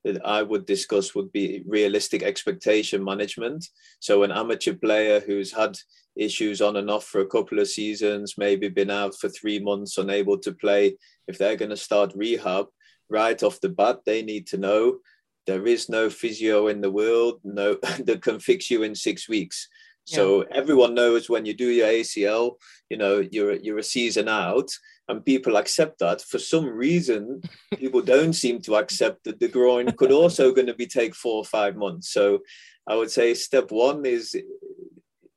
S2: that I would discuss would be realistic expectation management. So, an amateur player who's had issues on and off for a couple of seasons, maybe been out for three months, unable to play, if they're going to start rehab right off the bat, they need to know there is no physio in the world no that can fix you in six weeks. So yeah. everyone knows when you do your ACL, you know, you're you're a season out, and people accept that. For some reason, people don't seem to accept that the groin could also going to be take four or five months. So I would say step one is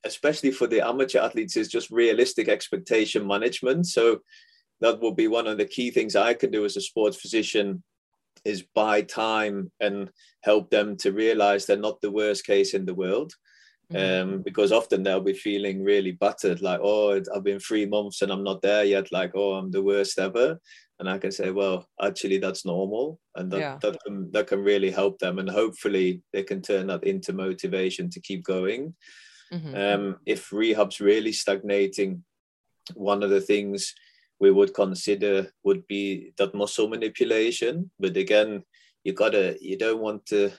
S2: especially for the amateur athletes is just realistic expectation management. So that will be one of the key things I can do as a sports physician is buy time and help them to realize they're not the worst case in the world. Mm-hmm. Um, because often they'll be feeling really battered, like, oh, I've been three months and I'm not there yet, like, oh, I'm the worst ever. And I can say, well, actually, that's normal, and that yeah. that can that can really help them, and hopefully they can turn that into motivation to keep going. Mm-hmm. Um, if rehab's really stagnating, one of the things we would consider would be that muscle manipulation. But again, you gotta you don't want to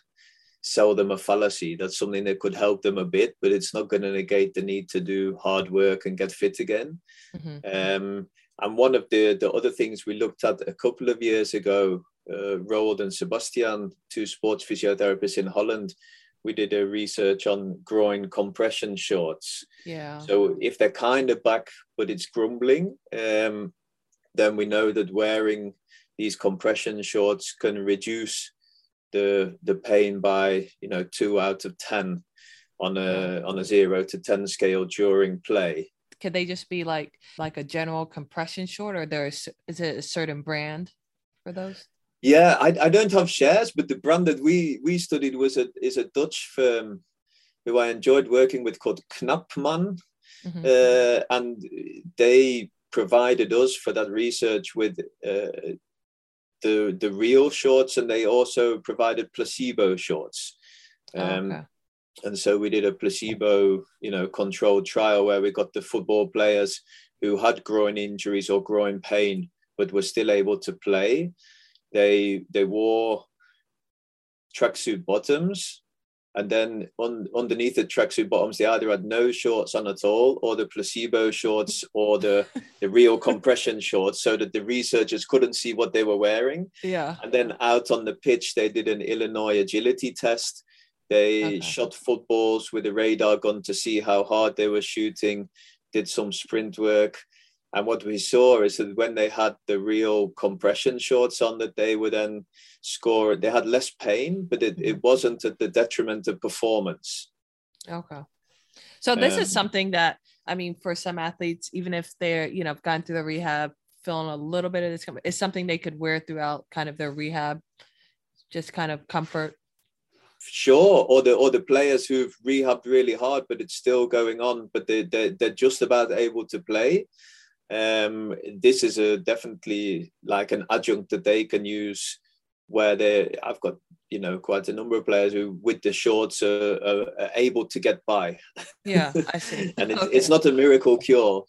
S2: sell them a fallacy. That's something that could help them a bit, but it's not going to negate the need to do hard work and get fit again. Mm-hmm. Um, and one of the the other things we looked at a couple of years ago, uh, Roald and Sebastian, two sports physiotherapists in Holland, we did a research on groin compression shorts.
S1: Yeah.
S2: So if they're kind of back, but it's grumbling, um, then we know that wearing these compression shorts can reduce the the pain by you know two out of ten on a on a zero to ten scale during play.
S1: Could they just be like like a general compression short, or there is is it a certain brand for those?
S2: Yeah, I, I don't have shares, but the brand that we we studied was a is a Dutch firm who I enjoyed working with called Knapman, mm-hmm. uh, and they provided us for that research with uh, the the real shorts, and they also provided placebo shorts.
S1: Um, okay.
S2: And so we did a placebo, you know, controlled trial where we got the football players who had groin injuries or groin pain, but were still able to play they they wore tracksuit bottoms and then on underneath the tracksuit bottoms they either had no shorts on at all or the placebo shorts or the the real compression shorts so that the researchers couldn't see what they were wearing.
S1: Yeah.
S2: And then out on the pitch they did an illinois agility test. They okay. shot footballs with a radar gun to see how hard they were shooting did some sprint work and what we saw is that when they had the real compression shorts on, that they would then score. They had less pain, but it, it wasn't at the detriment of performance.
S1: Okay. So this um, is something that I mean, for some athletes, even if they're you know gone through the rehab, feeling a little bit of this, it's something they could wear throughout kind of their rehab, just kind of comfort
S2: sure or the or the players who've rehabbed really hard but it's still going on but they, they, they're just about able to play um, this is a definitely like an adjunct that they can use where they I've got you know quite a number of players who with the shorts are, are, are able to get by.
S1: Yeah I see.
S2: And it's, okay. it's not a miracle cure.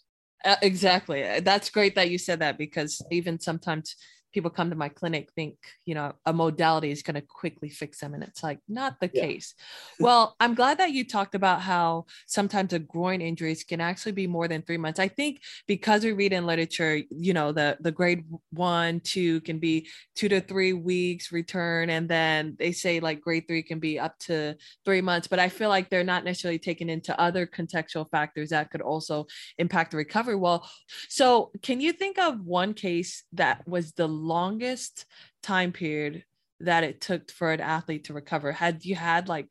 S1: Uh, exactly. That's great that you said that because even sometimes people come to my clinic think you know a modality is going to quickly fix them and it's like not the yeah. case. Well i'm glad that you talked about how sometimes a groin injuries can actually be more than three months. I think because we read in literature you know the the grade one two can be two to three weeks return and then they say like grade three can be up to three months but i feel like they're not necessarily taken into other contextual factors that could also impact the recovery. Well so can you think of one case that was the longest time period that it took for an athlete to recover? Had you had like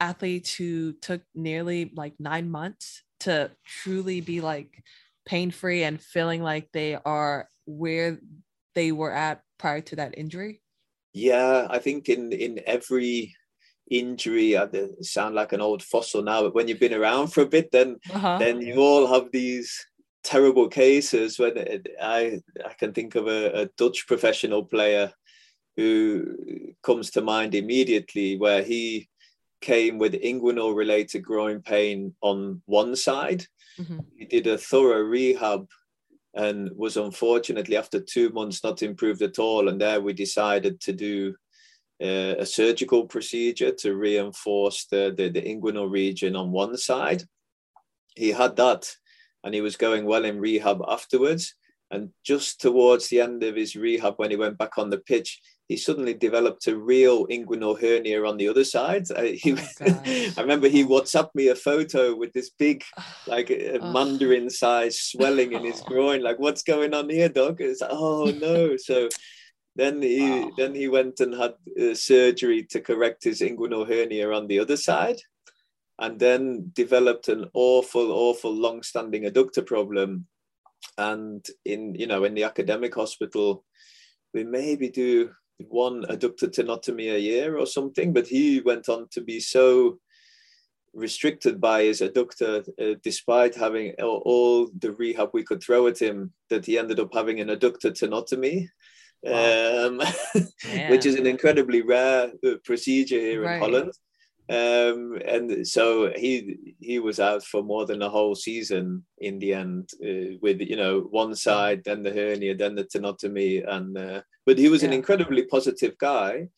S1: athletes who took nearly like nine months to truly be like pain free and feeling like they are where they were at prior to that injury?
S2: Yeah, I think in in every injury, I sound like an old fossil now, but when you've been around for a bit, then uh-huh. then you all have these terrible cases when it, I I can think of a, a, Dutch professional player who comes to mind immediately where he came with inguinal related groin pain on one side. Mm-hmm. He did a thorough rehab and was unfortunately after two months not improved at all. And there we decided to do uh, a surgical procedure to reinforce the, the, the inguinal region on one side. He had that and he was going well in rehab afterwards. And just towards the end of his rehab, when he went back on the pitch, he suddenly developed a real inguinal hernia on the other side. Uh, he, oh I remember he WhatsApped me a photo with this big, like a oh. mandarin size swelling in his groin. Like, what's going on here, doc? It's like, oh no. So then he wow. then he went and had uh, surgery to correct his inguinal hernia on the other side, and then developed an awful, awful, long-standing adductor problem. And in you know in the academic hospital, we maybe do one adductor tenotomy a year or something, but he went on to be so restricted by his adductor, uh, despite having all, all, the rehab we could throw at him, that he ended up having an adductor tenotomy, wow. um, which is an incredibly rare uh, procedure here right. in Holland. Um, and so he he was out for more than a whole season in the end, uh, with you know one side, then the hernia, then the tenotomy, and uh, but he was yeah. an incredibly positive guy.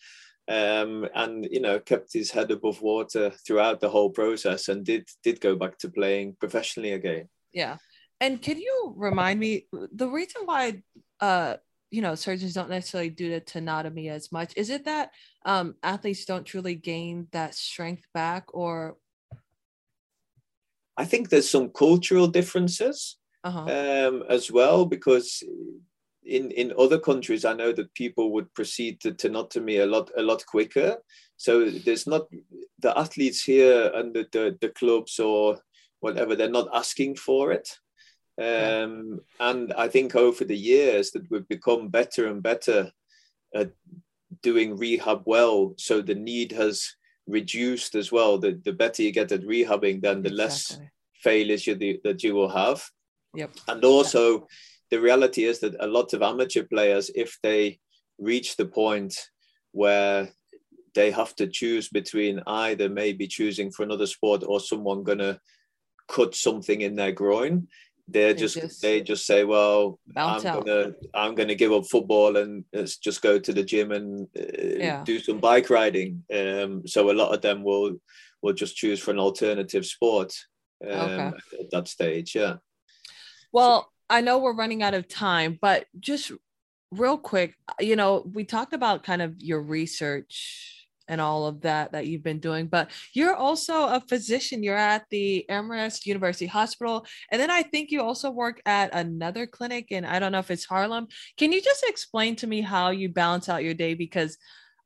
S2: Um, and you know kept his head above water throughout the whole process and did did go back to playing professionally again
S1: yeah and can you remind me the reason why uh you know surgeons don't necessarily do the tenotomy as much. Is it that um, athletes don't truly gain that strength back or?
S2: I think there's some cultural differences uh-huh. um, as well because in in other countries i know that people would proceed to tenotomy a lot a lot quicker. So there's not the athletes here and the, the, the clubs or whatever they're not asking for it um, and I think over the years that we've become better and better at doing rehab well. So the need has reduced as well. The, the better you get at rehabbing, then the exactly. less failures you, that you will have.
S1: Yep.
S2: And also, yeah. the reality is that a lot of amateur players, if they reach the point where they have to choose between either maybe choosing for another sport or someone going to cut something in their groin, they're just, just, they just say well i'm out. gonna i'm gonna give up football and just go to the gym and uh, yeah. do some bike riding um, so a lot of them will will just choose for an alternative sport um, okay. at that stage yeah
S1: well so, i know we're running out of time but just real quick you know we talked about kind of your research and all of that that you've been doing. But you're also a physician. You're at the Erasmus University Hospital. And then I think you also work at another clinic and I don't know if it's Haarlem. Can you just explain to me how you balance out your day? Because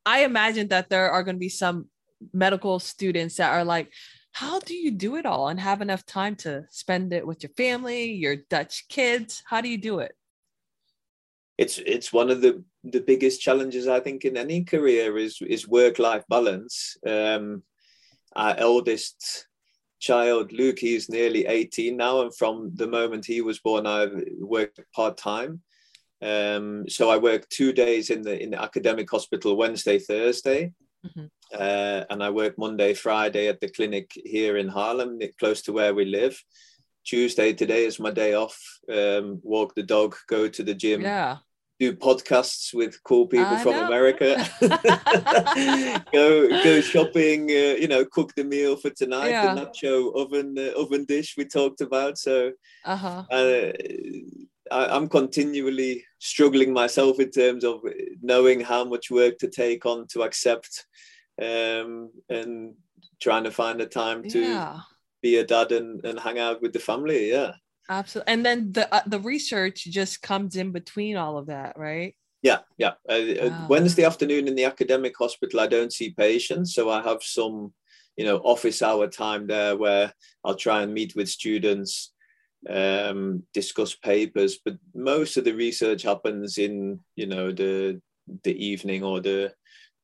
S1: I imagine that there are going to be some medical students that are like, how do you do it all and have enough time to spend it with your family, your Dutch kids? How do you do it?
S2: It's it's one of the the biggest challenges I think in any career is is work life balance. Um, our eldest child, Luke, he's nearly 18 now, and from the moment he was born, I worked part time. Um, so I work two days in the in the academic hospital, Wednesday, Thursday, mm-hmm. uh, and I work Monday, Friday at the clinic here in Haarlem, close to where we live. Tuesday today is my day off. Um, walk the dog, go to the gym.
S1: Yeah.
S2: Do podcasts with cool people I from know. America. go go shopping. Uh, you know, cook the meal for tonight. Yeah. The nacho oven uh, oven dish we talked about. So, uh-huh. uh, I, am continually struggling myself in terms of knowing how much work to take on to accept, um, and trying to find the time to. Yeah be a dad and, and hang out with the family. Yeah.
S1: Absolutely. And then the uh, the research just comes in between all of that, right?
S2: Yeah, yeah. Uh, uh, wow. Wednesday afternoon in the academic hospital, I don't see patients, so I have some, you know, office hour time there where I'll try and meet with students, um, discuss papers. But most of the research happens in, you know, the the evening or the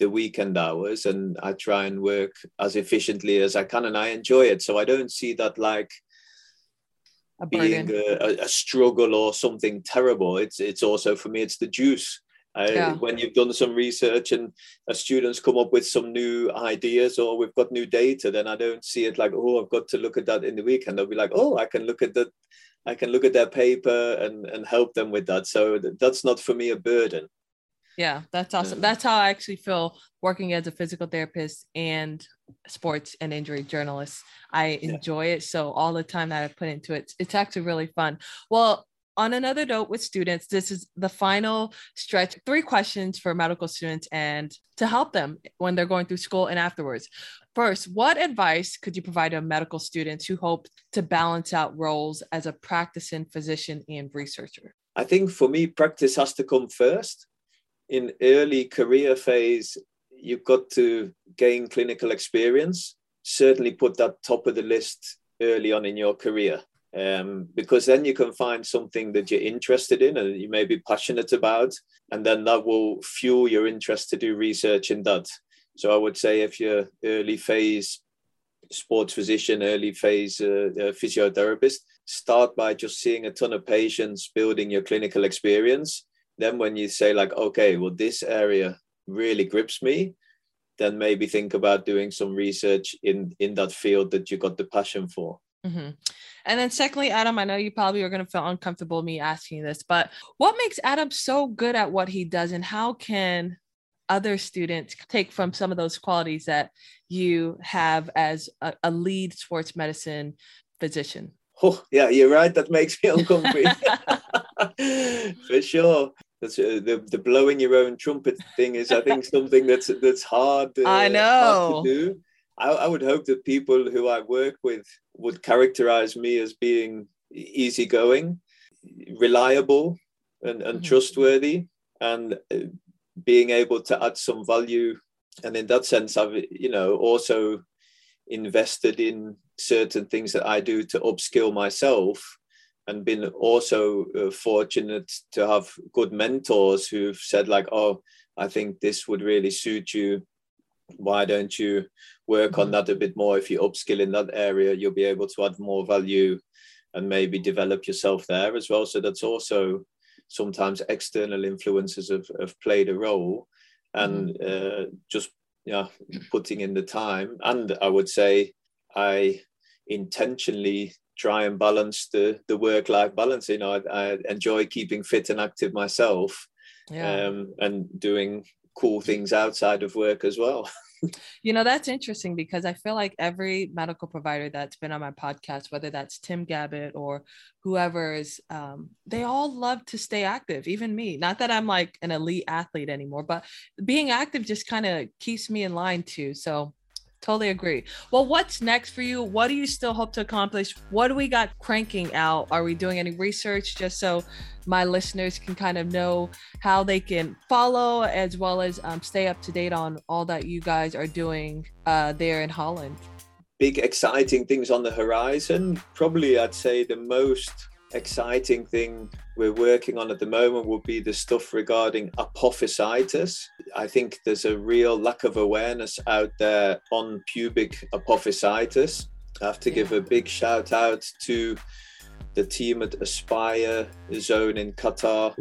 S2: the weekend hours and I try and work as efficiently as I can and I enjoy it. So I don't see that like a being a, a, struggle or something terrible. It's it's also for me it's the juice. I, yeah. When you've done some research and students come up with some new ideas or we've got new data, then I don't see it like oh I've got to look at that in the weekend. I'll be like oh I can look at that, I can look at their paper and and help them with that. So that's not for me a burden.
S1: Yeah, that's awesome. That's how I actually feel working as a physical therapist and sports and injury journalist. I enjoy it. So all the time that I put into it, it's actually really fun. Well, on another note with students, this is the final stretch, three questions for medical students and to help them when they're going through school and afterwards. First, what advice could you provide to medical students who hope to balance out roles as a practicing physician and researcher?
S2: I think for me, practice has to come first. In early career phase, you've got to gain clinical experience. Certainly put that top of the list early on in your career um, because then you can find something that you're interested in and you may be passionate about, and then that will fuel your interest to do research in that. So I would say if you're early phase sports physician, early phase uh, uh, physiotherapist, start by just seeing a ton of patients, building your clinical experience. Then when you say like, okay, well this area really grips me, then maybe think about doing some research in in that field that you got the passion for.
S1: Mm-hmm. And then, secondly, Adam, I know you probably are going to feel uncomfortable me asking this, but what makes Adam so good at what he does, and how can other students take from some of those qualities that you have as a, a lead sports medicine physician?
S2: Oh, yeah, you're right. That makes me uncomfortable. For sure. That's, uh, the the blowing your own trumpet thing is, I think, something that's that's hard.
S1: Uh, I know.
S2: Hard to do. I, I would hope that people who I work with would characterize me as being easygoing, reliable, and, and mm-hmm. trustworthy, and uh, being able to add some value. And in that sense, I've you know also invested in certain things that I do to upskill myself and been also uh, fortunate to have good mentors who've said like oh i think this would really suit you. Why don't you work on mm-hmm. that a bit more? If you upskill in that area you'll be able to add more value and maybe develop yourself there as well. So that's also sometimes external influences have, have played a role. And mm-hmm. uh, just yeah putting in the time. And i would say i intentionally try and balance the the work life balance you know I, I, enjoy keeping fit and active myself yeah. um, and doing cool things outside of work as well.
S1: you know, that's interesting because I feel like every medical provider that's been on my podcast, whether that's Tim Gabbett or whoever is, um, they all love to stay active, even me. Not that I'm like an elite athlete anymore, but being active just kind of keeps me in line too. So Totally agree. Well, what's next for you? What do you still hope to accomplish? What do we got cranking out? Are we doing any research just so my listeners can kind of know how they can follow as well as um, stay up to date on all that you guys are doing uh, there in Holland?
S2: Big, exciting things on the horizon. Probably, I'd say the most exciting thing we're working on at the moment will be the stuff regarding apophysitis. I think there's a real lack of awareness out there on pubic apophysitis. I have to yeah. give a big shout out to the team at Aspire Zone in Qatar,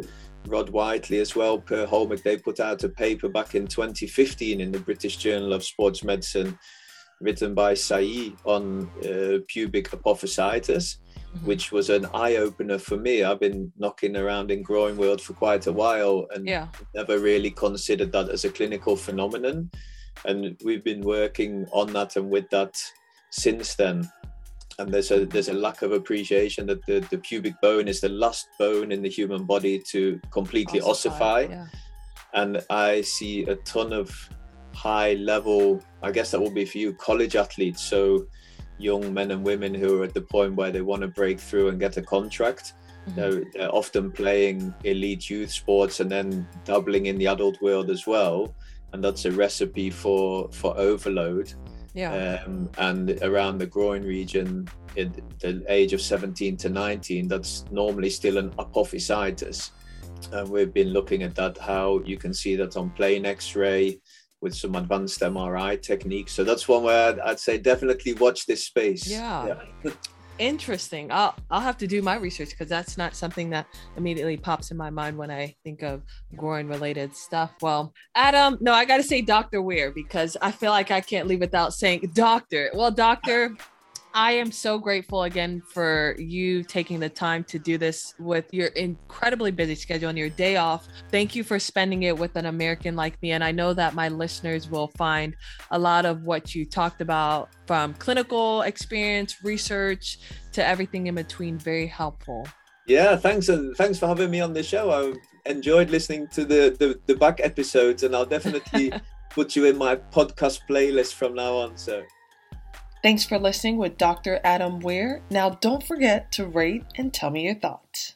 S2: Rod Whiteley as well, Per Hölmich. They put out a paper back in 2015 in the British Journal of Sports Medicine, written by Sailly on uh, pubic apophysitis mm-hmm. which was an eye opener for me. I've been knocking around in groin world for quite a while and yeah. never really considered that as a clinical phenomenon. And we've been working on that and with that since then. And there's a there's a lack of appreciation that the, the pubic bone is the last bone in the human body to completely ossify. ossify. Yeah. And I see a ton of high level, I guess that will be for you, college athletes. So young men and women who are at the point where they want to break through and get a contract. Mm-hmm. They're, they're, often playing elite youth sports and then doubling in the adult world as well, and that's a recipe for for overload.
S1: Yeah.
S2: Um, and around the groin region, at the age of 17 to 19, that's normally still an apophysitis. And we've been looking at that, how you can see that on plain X-ray, with some advanced MRI techniques. So that's one where I'd, I'd say definitely watch this space.
S1: Yeah. yeah. Interesting. I'll I'll have to do my research because that's not something that immediately pops in my mind when I think of groin related stuff. Well, Adam, no, I gotta say Dr. Weir because I feel like I can't leave without saying doctor. Well, doctor, I am so grateful again for you taking the time to do this with your incredibly busy schedule and your day off. Thank you for spending it with an American like me. And I know that my listeners will find a lot of what you talked about from clinical experience, research to everything in between very helpful.
S2: Yeah, thanks and thanks for having me on the show. I enjoyed listening to the the, the back episodes and I'll definitely put you in my podcast playlist from now on. So
S1: Thanks for listening with Dr. Adam Weir. Now, don't forget to rate and tell me your thoughts.